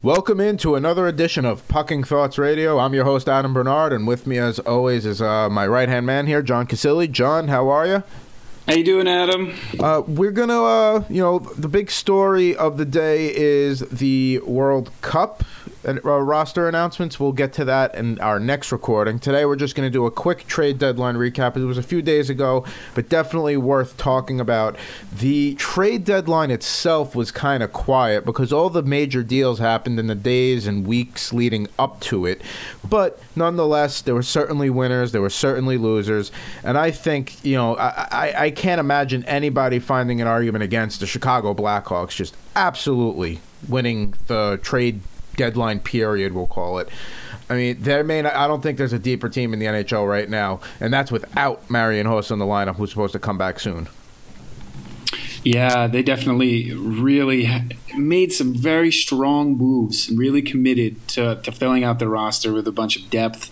Welcome into another edition of Pucking Thoughts Radio. I'm your host Adam Bernard, and with me, as always, is uh, my right hand man here, John Casilli. John, how are you? How you doing, Adam? Uh, we're gonna, uh, you know, the big story of the day is the World Cup uh, roster announcements. We'll get to that in our next recording. Today, we're just going to do a quick trade deadline recap. It was a few days ago, but definitely worth talking about. The trade deadline itself was kind of quiet because all the major deals happened in the days and weeks leading up to it. But nonetheless, there were certainly winners, there were certainly losers, and I think you know I, I, I can't imagine anybody finding an argument against the Chicago Blackhawks just absolutely winning the trade deadline period, we'll call it. I mean, there may not, I don't think there's a deeper team in the NHL right now, and that's without Marian Hossa in the lineup, who's supposed to come back soon. Yeah, they definitely really made some very strong moves, really committed to, to filling out the roster with a bunch of depth.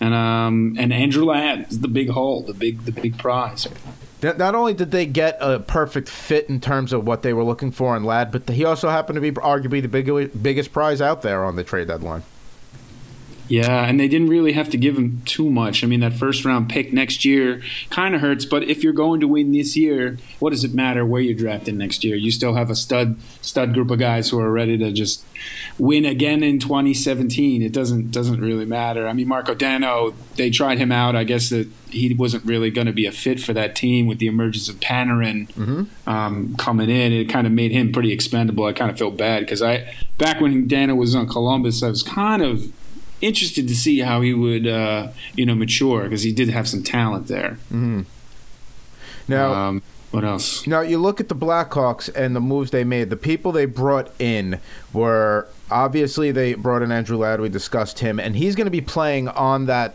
And um, and Andrew Ladd is the big hole, the big the big prize. Not only did they get a perfect fit in terms of what they were looking for in Ladd, but he also happened to be arguably the big, biggest prize out there on the trade deadline. Yeah, and they didn't really have to give him too much. I mean, that first round pick next year kind of hurts, but if you're going to win this year, what does it matter where you're drafted next year? You still have a stud stud group of guys who are ready to just win again in 2017. It doesn't doesn't really matter. I mean, Marko Dano, they tried him out. I guess that he wasn't really going to be a fit for that team with the emergence of Panarin mm-hmm. um, coming in. It kind of made him pretty expendable. I kind of felt bad because I back when Dano was on Columbus, I was kind of interested to see how he would, uh, you know, mature because he did have some talent there. Mm-hmm. Now, um, what else? Now you look at the Blackhawks and the moves they made. The people they brought in were obviously they brought in Andrew Ladd. We discussed him, and he's going to be playing on that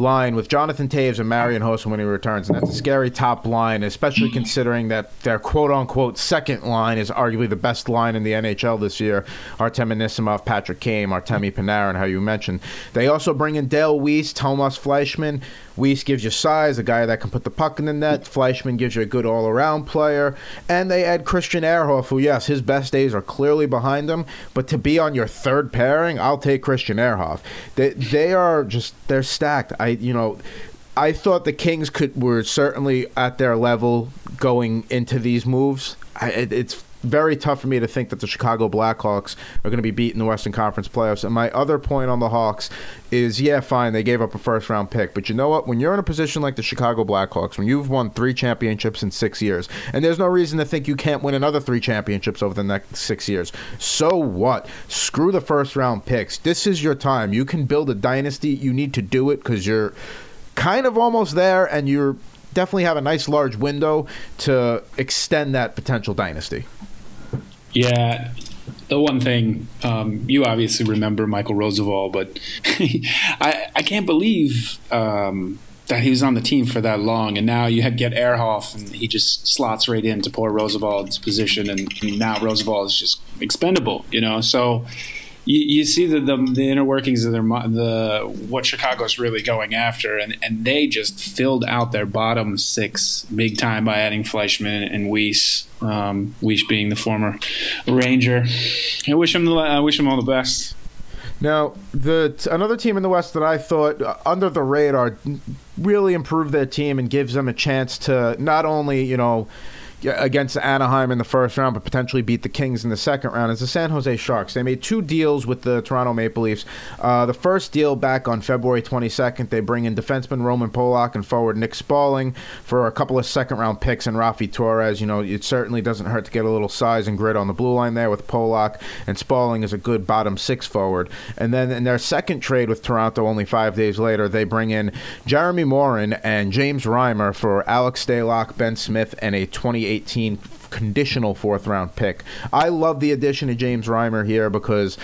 line with Jonathan Toews and Marian Hossa when he returns, and that's a scary top line, especially considering that their quote unquote second line is arguably the best line in the NHL this year. Artem Anisimov, Patrick Kane, Artemi Panarin, how you mentioned. They also bring in Dale Weise, Tomas Fleischmann. Weise gives you size, a guy that can put the puck in the net. Mm. Fleischmann gives you a good all around player. And they add Christian Ehrhoff, who, yes, his best days are clearly behind him, but to be on your third pairing, I'll take Christian Ehrhoff. They, they are just, they're stacked. I, you know, I thought the Kings could were certainly at their level going into these moves. I, it, it's very tough for me to think that the Chicago Blackhawks are going to be beating the Western Conference playoffs. And my other point on the Hawks is yeah, fine, they gave up a first round pick. But you know what? When you're in a position like the Chicago Blackhawks, when you've won three championships in six years, and there's no reason to think you can't win another three championships over the next six years, so what? Screw the first round picks. This is your time. You can build a dynasty. You need to do it because you're kind of almost there and you're definitely have a nice large window to extend that potential dynasty. Yeah, the one thing um, you obviously remember Michael Rozsival, but I I can't believe um, that he was on the team for that long, and now you had get Ehrhoff, and he just slots right into poor Rozsival's position, and, now Rozsival is just expendable, you know. So you, you see the, the, the inner workings of their the what Chicago's really going after, and and they just filled out their bottom six big time by adding Fleischmann and Weise. Um, Weise being the former Ranger. I wish him the, I wish him all the best. Now, the another team in the West that I thought uh, under the radar really improved their team and gives them a chance to not only you know against Anaheim in the first round, but potentially beat the Kings in the second round is the San Jose Sharks. They made two deals with the Toronto Maple Leafs. Uh, the first deal back on February 22nd, they bring in defenseman Roman Polak and forward Nick Spaling for a couple of second round picks and Raffi Torres. You know, it certainly doesn't hurt to get a little size and grit on the blue line there with Polak, and Spaling is a good bottom six forward. And then in their second trade with Toronto, only five days later, they bring in Jeremy Morin and James Reimer for Alex Stalock, Ben Smith, and a 28 2018 conditional fourth round pick. I love the addition of James Reimer here because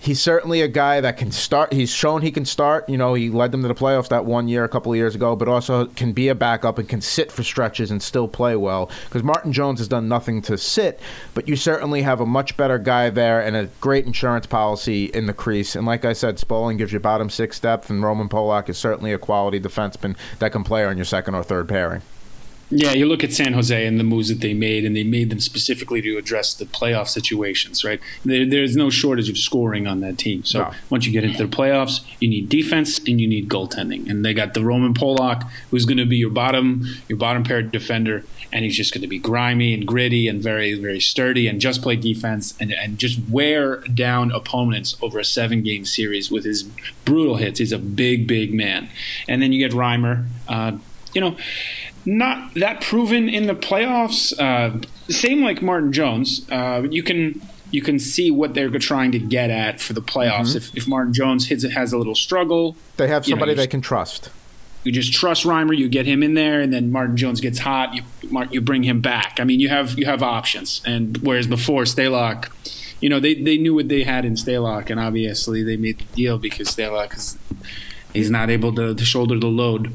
he's certainly a guy that can start. He's shown he can start. You know, he led them to the playoffs that one year a couple of years ago, but also can be a backup and can sit for stretches and still play well. Because Martin Jones has done nothing to sit, but you certainly have a much better guy there and a great insurance policy in the crease. And like I said, Spaling gives you bottom six depth, and Roman Polak is certainly a quality defenseman that can play on your second or third pairing. Yeah, you look at San Jose and the moves that they made, and they made them specifically to address the playoff situations, right? There, there's no shortage of scoring on that team. So no. once you get into the playoffs, you need defense and you need goaltending. And they got the Roman Polak, who's going to be your bottom, your bottom pair defender, and he's just going to be grimy and gritty and very, very sturdy and just play defense and, and just wear down opponents over a seven game series with his brutal hits. He's a big, big man. And then you get Reimer. Uh, you know, not that proven in the playoffs. Uh, same like Martin Jones. Uh, you can you can see what they're trying to get at for the playoffs. Mm-hmm. If, if Martin Jones hits it has a little struggle, they have somebody you know, they can trust. You just trust Reimer. You get him in there, and then Martin Jones gets hot. You you bring him back. I mean, you have you have options. And whereas before Stalock, you know, they, they knew what they had in Stalock, and obviously they made the deal because Stalock is he's not able to, to shoulder the load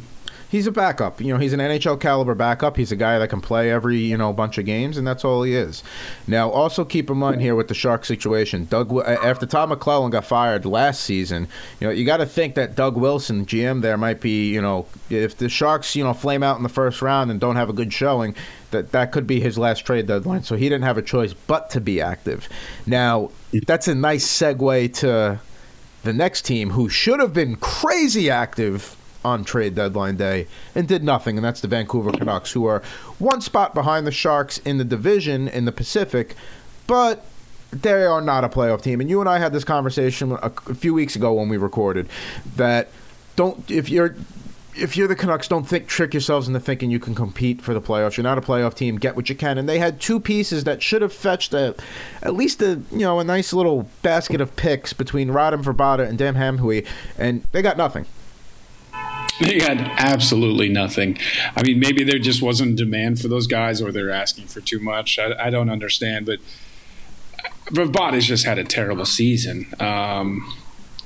he's a backup. You know, he's an NHL caliber backup. He's a guy that can play every you know bunch of games, and that's all he is. Now, also keep in mind here with the Shark situation, Doug after Todd McLellan got fired last season, you know, you got to think that Doug Wilson, GM there, might be you know, if the Sharks you know flame out in the first round and don't have a good showing, that that could be his last trade deadline. So he didn't have a choice but to be active. Now, that's a nice segue to the next team who should have been crazy active on trade deadline day and did nothing, and that's the Vancouver Canucks, who are one spot behind the Sharks in the division in the Pacific, but they are not a playoff team. And you and I had this conversation a, few weeks ago when we recorded that don't if you're if you're the Canucks, don't think trick yourselves into thinking you can compete for the playoffs. You're not a playoff team. Get what you can. And they had two pieces that should have fetched a, at least a you know a nice little basket of picks between Radim Vrbata and Dan Hamhuis, and they got nothing. They had absolutely nothing. I mean, maybe there just wasn't demand for those guys, or they're asking for too much. I, I don't understand, but has just had a terrible season. Um,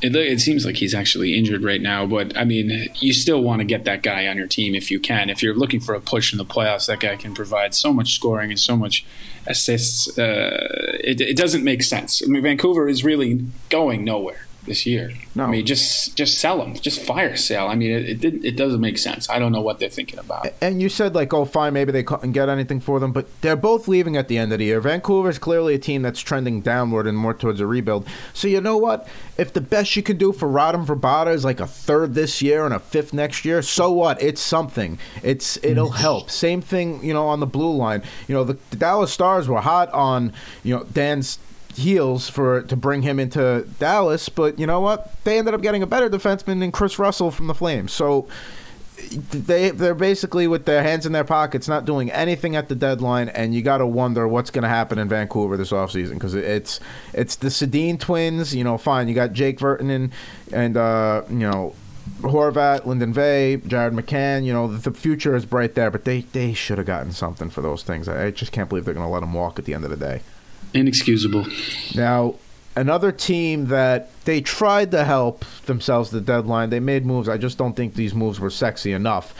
it, it, seems like he's actually injured right now, but I mean, you still want to get that guy on your team if you can. If you're looking for a push in the playoffs, that guy can provide so much scoring and so much assists. Uh, it, it doesn't make sense. I mean, Vancouver is really going nowhere this year. No. I mean, just just sell them, just fire sale. I mean, it it, it doesn't make sense. I don't know what they're thinking about. And you said like, oh, fine, maybe they couldn't get anything for them, but they're both leaving at the end of the year. Vancouver's clearly a team that's trending downward and more towards a rebuild. So you know what? If the best you can do for Radim Vrbata is like a third this year and a fifth next year, so what? It's something. It's it'll mm. help. Same thing, you know, on the blue line. You know, the, the Dallas Stars were hot on you know Dan's heels for to bring him into Dallas, but you know what? They ended up getting a better defenseman than Kris Russell from the Flames. So they they're basically with their hands in their pockets, not doing anything at the deadline, and you got to wonder what's going to happen in Vancouver this offseason because it's it's the Sedin twins. You know, fine, you got Jake Virtanen and uh, you know. Horvat, Linden Vey, Jared McCann, you know, the future is bright there, but they, they should have gotten something for those things. I just can't believe they're going to let them walk at the end of the day. Inexcusable. Now, another team that they tried to help themselves the deadline. They made moves. I just don't think these moves were sexy enough.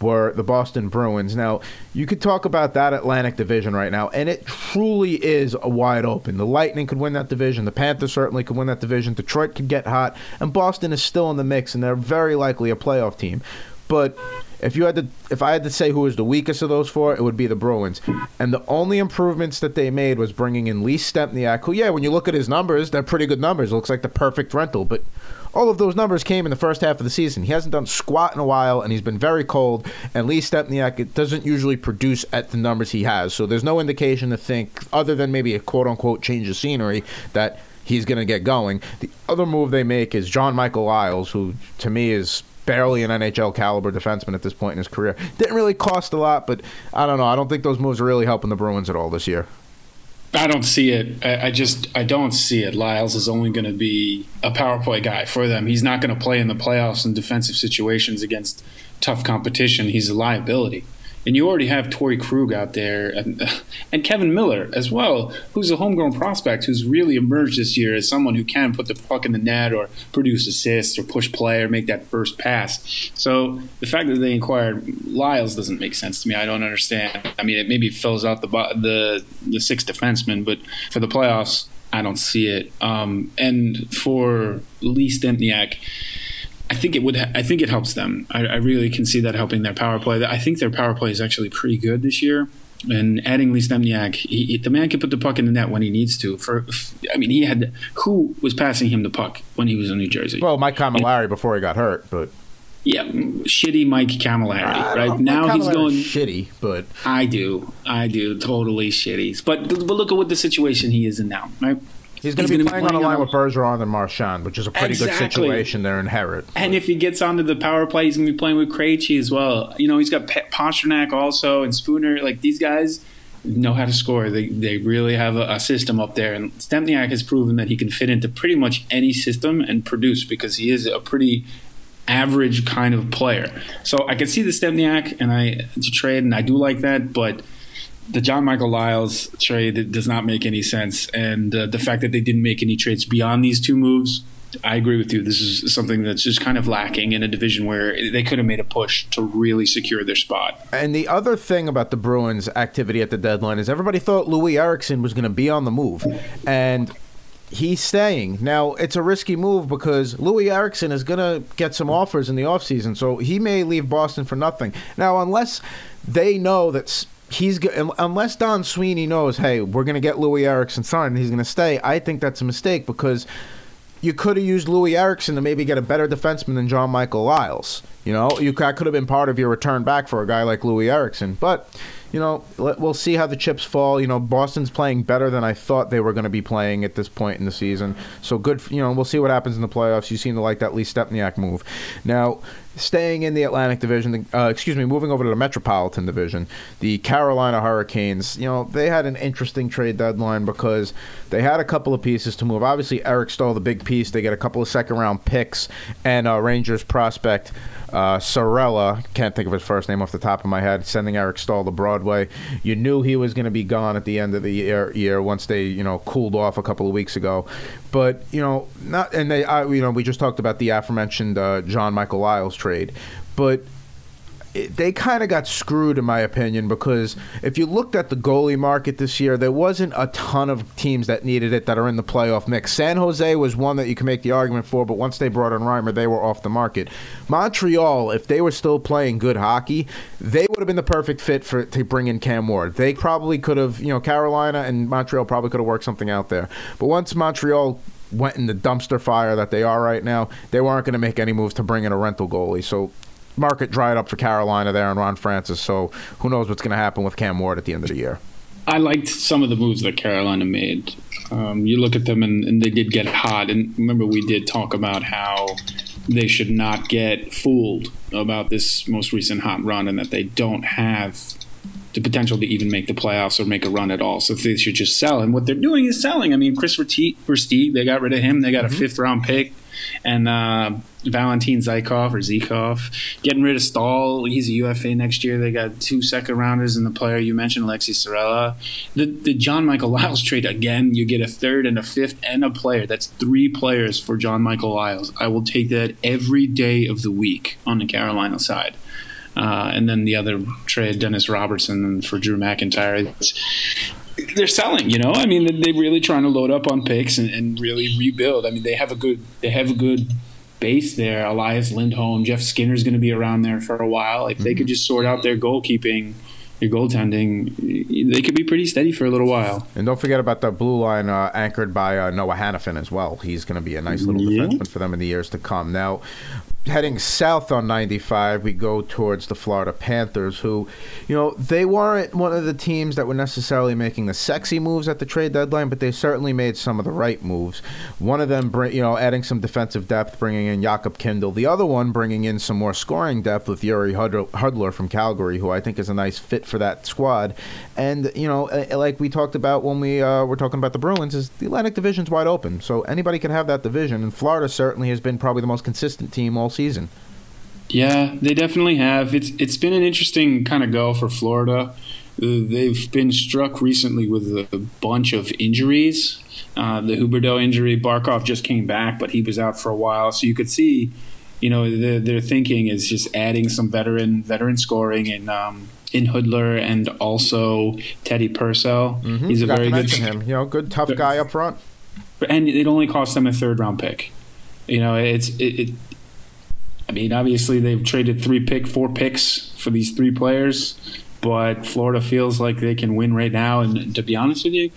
Were the Boston Bruins. Now, you could talk about that Atlantic division right now, and it truly is wide open. The Lightning could win that division. The Panthers certainly could win that division. Detroit could get hot, and Boston is still in the mix, and they're very likely a playoff team. But if you had to, if I had to say who was the weakest of those four, it would be the Bruins. And the only improvements that they made was bringing in Lee Stempniak, who, yeah, when you look at his numbers, they're pretty good numbers. It looks like the perfect rental, but all of those numbers came in the first half of the season. He hasn't done squat in a while, and he's been very cold. And Lee Stempniak it doesn't usually produce at the numbers he has, so there's no indication to think, other than maybe a quote unquote change of scenery, that he's going to get going. The other move they make is John Michael Liles, who to me is barely an NHL caliber defenseman at this point in his career. Didn't really cost a lot, but I don't know. I don't think those moves are really helping the Bruins at all this year. I don't see it. I, just I don't see it. Liles is only going to be a power play guy for them. He's not going to play in the playoffs in defensive situations against tough competition. He's a liability. And you already have Torey Krug out there and, and Kevan Miller as well, who's a homegrown prospect who's really emerged this year as someone who can put the puck in the net or produce assists or push play or make that first pass. So the fact that they inquired Liles doesn't make sense to me. I don't understand. I mean, it maybe fills out the the the six defensemen, but for the playoffs, I don't see it. Um, and for Lee Stempniak, I think it would. I think it helps them. I, I, really can see that helping their power play. I think their power play is actually pretty good this year. And adding he, the man can put the puck in the net when he needs to. For I mean, he had who was passing him the puck when he was in New Jersey? Well, Mike Cammalleri and, before he got hurt, but yeah, shitty Mike Cammalleri. Right now he's going shitty, but I do, I do, totally shitty. But but look at what the situation he is in now, right? He's going to be playing, playing on a line with Bergeron and Marchand, which is a pretty exactly. good situation there in Herod. And if he gets onto the power play, he's going to be playing with Krejci as well. You know, he's got Pastrnak also and Spooner. Like these guys know how to score. They they really have a, a, system up there. And Stempniak has proven that he can fit into pretty much any system and produce because he is a pretty average kind of player. So I can see the Stempniak and I to trade, and I do like that, but – the John Michael Liles trade does not make any sense, and uh, the fact that they didn't make any trades beyond these two moves, I agree with you. This is something that's just kind of lacking in a division where they could have made a push to really secure their spot. And the other thing about the Bruins' activity at the deadline is everybody thought Loui Eriksson was going to be on the move, and he's staying. Now, it's a risky move because Loui Eriksson is going to get some offers in the offseason, so he may leave Boston for nothing. Now, unless they know that he's um, unless Don Sweeney knows, hey, we're to get Loui Eriksson signed, and he's to stay. I think that's a mistake because you could have used Loui Eriksson to maybe get a better defenseman than John Michael Liles. You know, you that could have been part of your return back for a guy like Louis Erickson. but you know, we'll see how the chips fall. You know, Boston's playing better than I thought they were going to be playing at this point in the season. So good, you know, we'll see what happens in the playoffs. You seem to like that Lee Stempniak move. Now, staying in the Atlantic Division, uh, excuse me, moving over to the Metropolitan Division, the Carolina Hurricanes, you know, they had an interesting trade deadline because they had a couple of pieces to move. Obviously, Eric Staal, the big piece. They get a couple of second round picks and a Rangers prospect uh, Saarela, can't think of his first name off the top of my head, sending Eric Staal to Broadway. You knew he was going to be gone at the end of the year, year once they, you know, cooled off a couple of weeks ago. But you know, not and they, I, you know, we just talked about the aforementioned uh, John Michael Liles trade, but they kind of got screwed in my opinion because if you looked at the goalie market this year, there wasn't a ton of teams that needed it that are in the playoff mix. San Jose was one that you can make the argument for, but once they brought in Reimer, they were off the market. Montreal, if they were still playing good hockey, they would have been the perfect fit for to bring in Cam Ward. They probably could have, you know, Carolina and Montreal probably could have worked something out there. But once Montreal went in the dumpster fire that they are right now, they weren't going to make any moves to bring in a rental goalie. So market dried up for Carolina there and Ron Francis. So who knows what's going to happen with Cam Ward at the end of the year. I liked some of the moves that Carolina made. Um, you look at them and, and, they did get hot. And remember, we did talk about how they should not get fooled about this most recent hot run and that they don't have the potential to even make the playoffs or make a run at all. So they should just sell. And what they're doing is selling. I mean, Kris Versteeg, they got rid of him. They got a mm-hmm. fifth round pick and uh, Valentin Zykov or Zykov getting rid of Staal. He's a UFA next year. They got two second rounders and the player you mentioned, Aleksi Saarela. The the John Michael Liles trade again. You get a third and a fifth and a player. That's three players for John Michael Liles. I will take that every day of the week on the Carolina side. Uh, and then the other trade, Dennis Robertson for Drew MacIntyre. They're selling. You know, I mean, they're really trying to load up on picks and, and really rebuild. I mean, they have a good they have a good base there. Elias Lindholm, Jeff Skinner's going to be around there for a while. If mm-hmm. they could just sort out their goalkeeping, your goaltending, they could be pretty steady for a little while. And don't forget about the blue line uh, anchored by uh, Noah Hanifin as well. He's going to be a nice little yeah. defenseman for them in the years to come. Now, heading south on 95, we go towards the Florida Panthers, who, you know, they weren't one of the teams that were necessarily making the sexy moves at the trade deadline, but they certainly made some of the right moves. One of them, you know, adding some defensive depth, bringing in Jakub Kindl. The other one, bringing in some more scoring depth with Jiri Hudler from Calgary, who I think is a nice fit for that squad. And, you know, like we talked about when we uh, were talking about the Bruins, is the Atlantic Division's wide open. So anybody can have that division, and Florida certainly has been probably the most consistent team all season. Yeah, they definitely have. It's it's been an interesting kind of go for Florida. They've been struck recently with a bunch of injuries. Uh, the Huberdeau injury, Barkov just came back, but he was out for a while. So you could see, you know, the, their thinking is just adding some veteran veteran scoring in um, in Hudler and also Teddy Purcell. Mm-hmm. He's a very good him. You know, good tough guy up front. And it only cost them a third round pick. You know, it's it, it I mean, obviously they've traded three pick, four picks for these three players, but Florida feels like they can win right now. And to be honest with you,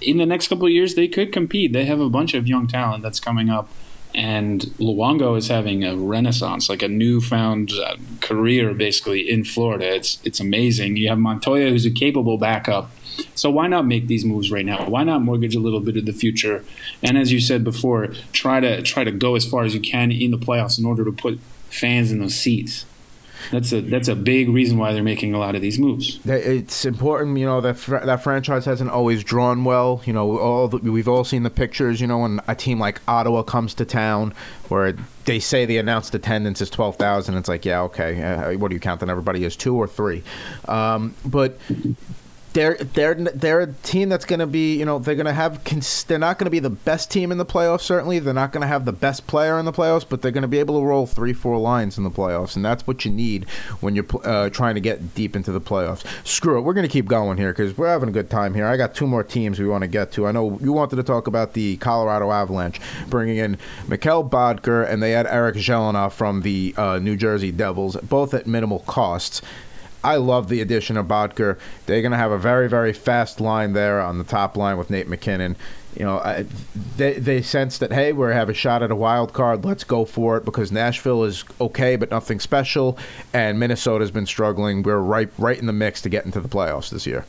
in the next couple of years they could compete. They have a bunch of young talent that's coming up. And Luongo is having a renaissance, like a newfound uh, career, basically in Florida. It's it's amazing. You have Montoya, who's a capable backup, so why not make these moves right now? Why not mortgage a little bit of the future? And as you said before, try to try to go as far as you can in the playoffs in order to put fans in those seats. That's a that's a big reason why they're making a lot of these moves. It's important, you know, that fr- that franchise hasn't always drawn well. You know, all the, we've all seen the pictures. You know, when a team like Ottawa comes to town, where they say the announced attendance is twelve thousand, it's like, yeah, okay. Uh, what do you count? Then everybody is two or three. Um, but they're they're they're a team that's going to be you know they're going to have cons- they're not going to be the best team in the playoffs certainly. They're not going to have the best player in the playoffs but they're going to be able to roll three four lines in the playoffs and that's what you need when you're uh, trying to get deep into the playoffs. Screw it we're going to keep going here because we're having a good time here. I got two more teams we want to get to. I know you wanted to talk about the Colorado Avalanche bringing in Mikkel Boedker and they had Eric Gelinas from the uh, New Jersey Devils both at minimal costs I love the addition of Boedker. They're going to have a very, very fast line there on the top line with Nate MacKinnon. You know, I, they they sense that hey, we have a shot at a wild card. Let's go for it because Nashville is okay, but nothing special, and Minnesota's been struggling. We're right right in the mix to get into the playoffs this year.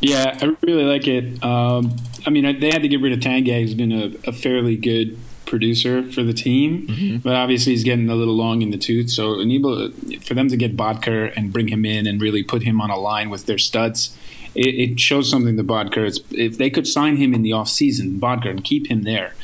Yeah, I really like it. Um, I mean, they had to get rid of Tanguay, who's been a, a fairly good producer for the team, mm-hmm. but obviously he's getting a little long in the tooth. So enable for them to get Boedker and bring him in and really put him on a line with their studs, it, it shows something to Boedker. It's, if they could sign him in the offseason, Boedker, and keep him there,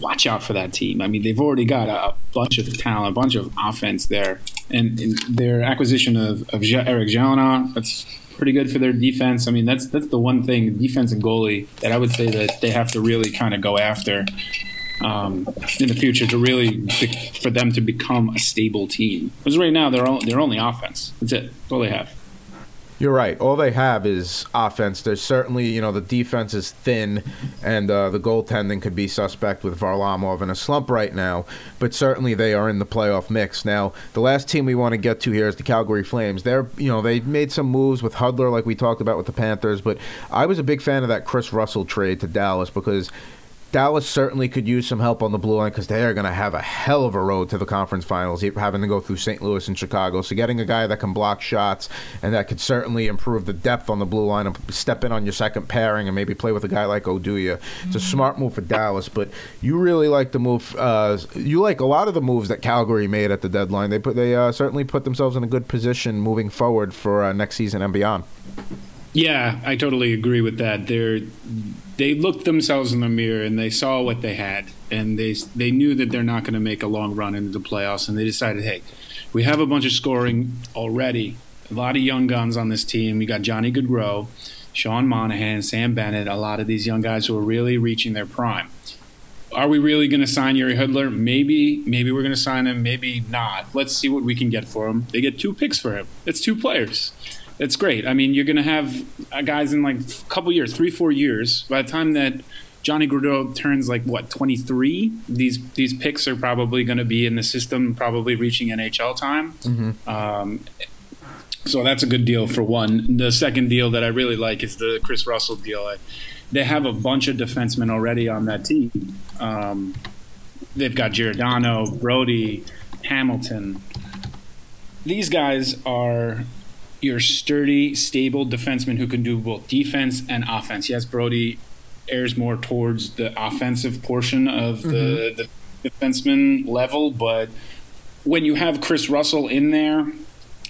watch out for that team. I mean, they've already got a, a bunch of talent, a bunch of offense there, and, and their acquisition of, of Eric Gelinas, that's pretty good for their defense. I mean, that's that's the one thing, defense and goalie, that I would say that they have to really kind of go after um, in the future to really for them to become a stable team. Because right now they're all, they're only offense. That's it. That's all they have. You're right. All they have is offense. There's certainly, you know, the defense is thin, and uh, the goaltending could be suspect with Varlamov in a slump right now. But certainly, they are in the playoff mix now. The last team we want to get to here is the Calgary Flames. They're, you know, they made some moves with Hudler, like we talked about with the Panthers. But I was a big fan of that Kris Russell trade to Dallas because Dallas certainly could use some help on the blue line because they are going to have a hell of a road to the conference finals, having to go through St. Louis and Chicago. So getting a guy that can block shots and that could certainly improve the depth on the blue line and step in on your second pairing and maybe play with a guy like Oduya. It's a mm-hmm. smart move for Dallas, but you really like the move. Uh, you like a lot of the moves that Calgary made at the deadline. They put they uh, certainly put themselves in a good position moving forward for uh, next season and beyond. Yeah, I totally agree with that. They're they looked themselves in the mirror and they saw what they had, and they they knew that they're not going to make a long run into the playoffs, and they decided, hey, we have a bunch of scoring already, a lot of young guns on this team. We got Johnny Gaudreau, Sean Monahan, Sam Bennett, a lot of these young guys who are really reaching their prime. Are we really going to sign Jiri Hudler? Maybe, maybe we're going to sign him, maybe not. Let's see what we can get for him. They get two picks for him. It's two players it's great. I mean, you're going to have uh, guys in like a couple years, three, four years. By the time that Johnny Gaudreau turns like what 23, these these picks are probably going to be in the system, probably reaching NHL time. Mm-hmm. Um, so that's a good deal for one. The second deal that I really like is the Kris Russell deal. I, they have a bunch of defensemen already on that team. Um, they've got Giordano, Brodie, Hamilton. These guys are your sturdy, stable defenseman who can do both defense and offense. Yes, Brodie airs more towards the offensive portion of mm-hmm. the, the defenseman level, but when you have Kris Russell in there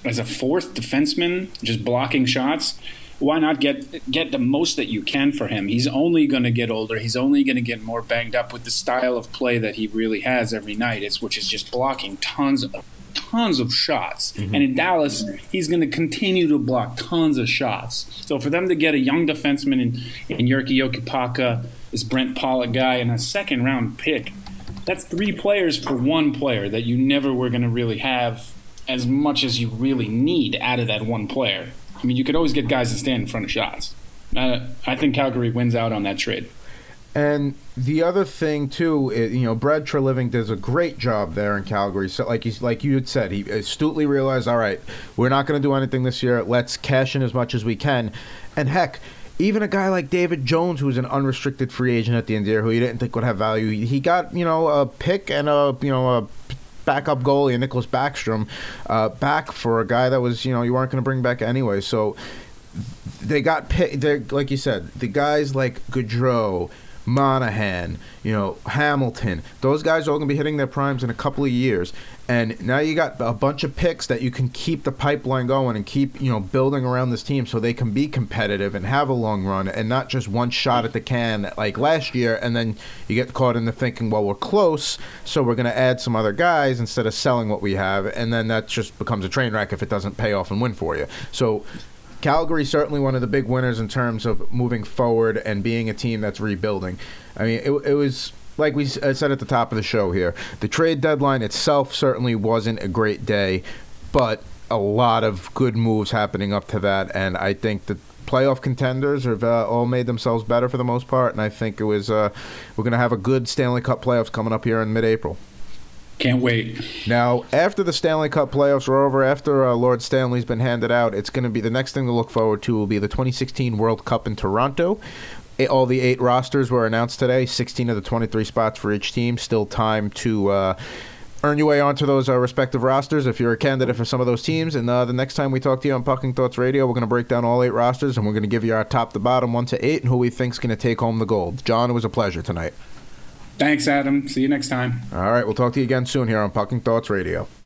as a fourth defenseman, just blocking shots, why not get get the most that you can for him? He's only going to get older. He's only going to get more banged up with the style of play that he really has every night. It's which is just blocking tons of tons of shots. Mm-hmm. And in Dallas, he's going to continue to block tons of shots. So for them to get a young defenseman in, in Jyrki Jokipakka, this Brent Pollock guy, and a second round pick, that's three players for one player that you never were going to really have as much as you really need out of that one player. I mean, you could always get guys to stand in front of shots. Uh, I think Calgary wins out on that trade. And the other thing too, is, you know, Brad Treliving does a great job there in Calgary. So, like he's like you had said, he astutely realized, all right, we're not going to do anything this year. Let's cash in as much as we can. And heck, even a guy like David Jones, who was an unrestricted free agent at the end of the year, who you didn't think would have value, he got you know a pick and a you know a backup goalie, Nicholas Backstrom, uh, back for a guy that was you know you weren't going to bring back anyway. So they got picked. Like you said, the guys like Gaudreau Monahan, you know, Hamilton. Those guys are all going to be hitting their primes in a couple of years. And now you got a bunch of picks that you can keep the pipeline going and keep, you know, building around this team so they can be competitive and have a long run and not just one shot at the can like last year. And then you get caught into thinking, well, we're close, so we're going to add some other guys instead of selling what we have. And then that just becomes a train wreck if it doesn't pay off and win for you. So Calgary certainly one of the big winners in terms of moving forward and being a team that's rebuilding. I mean, it, it was like we said at the top of the show here. The trade deadline itself certainly wasn't a great day, but a lot of good moves happening up to that, and I think the playoff contenders have uh, all made themselves better for the most part, and I think it was uh, we're going to have a good Stanley Cup playoffs coming up here in mid-April. Can't wait. Now, after the Stanley Cup playoffs are over, after uh, Lord Stanley's been handed out, it's going to be the next thing to look forward to will be the 2016 World Cup in Toronto. all the eight rosters were announced today. 16 of the 23 spots for each team. Still time to. Uh, earn your way onto those uh, respective rosters if you're a candidate for some of those teams. And uh, the next time we talk to you on Pucking Thoughts Radio, we're going to break down all eight rosters and we're going to give you our top to bottom, one to eight, and who we think's going to take home the gold. John, it was a pleasure tonight. Thanks, Adam. See you next time. All right. We'll talk to you again soon here on Pucking Thoughts Radio.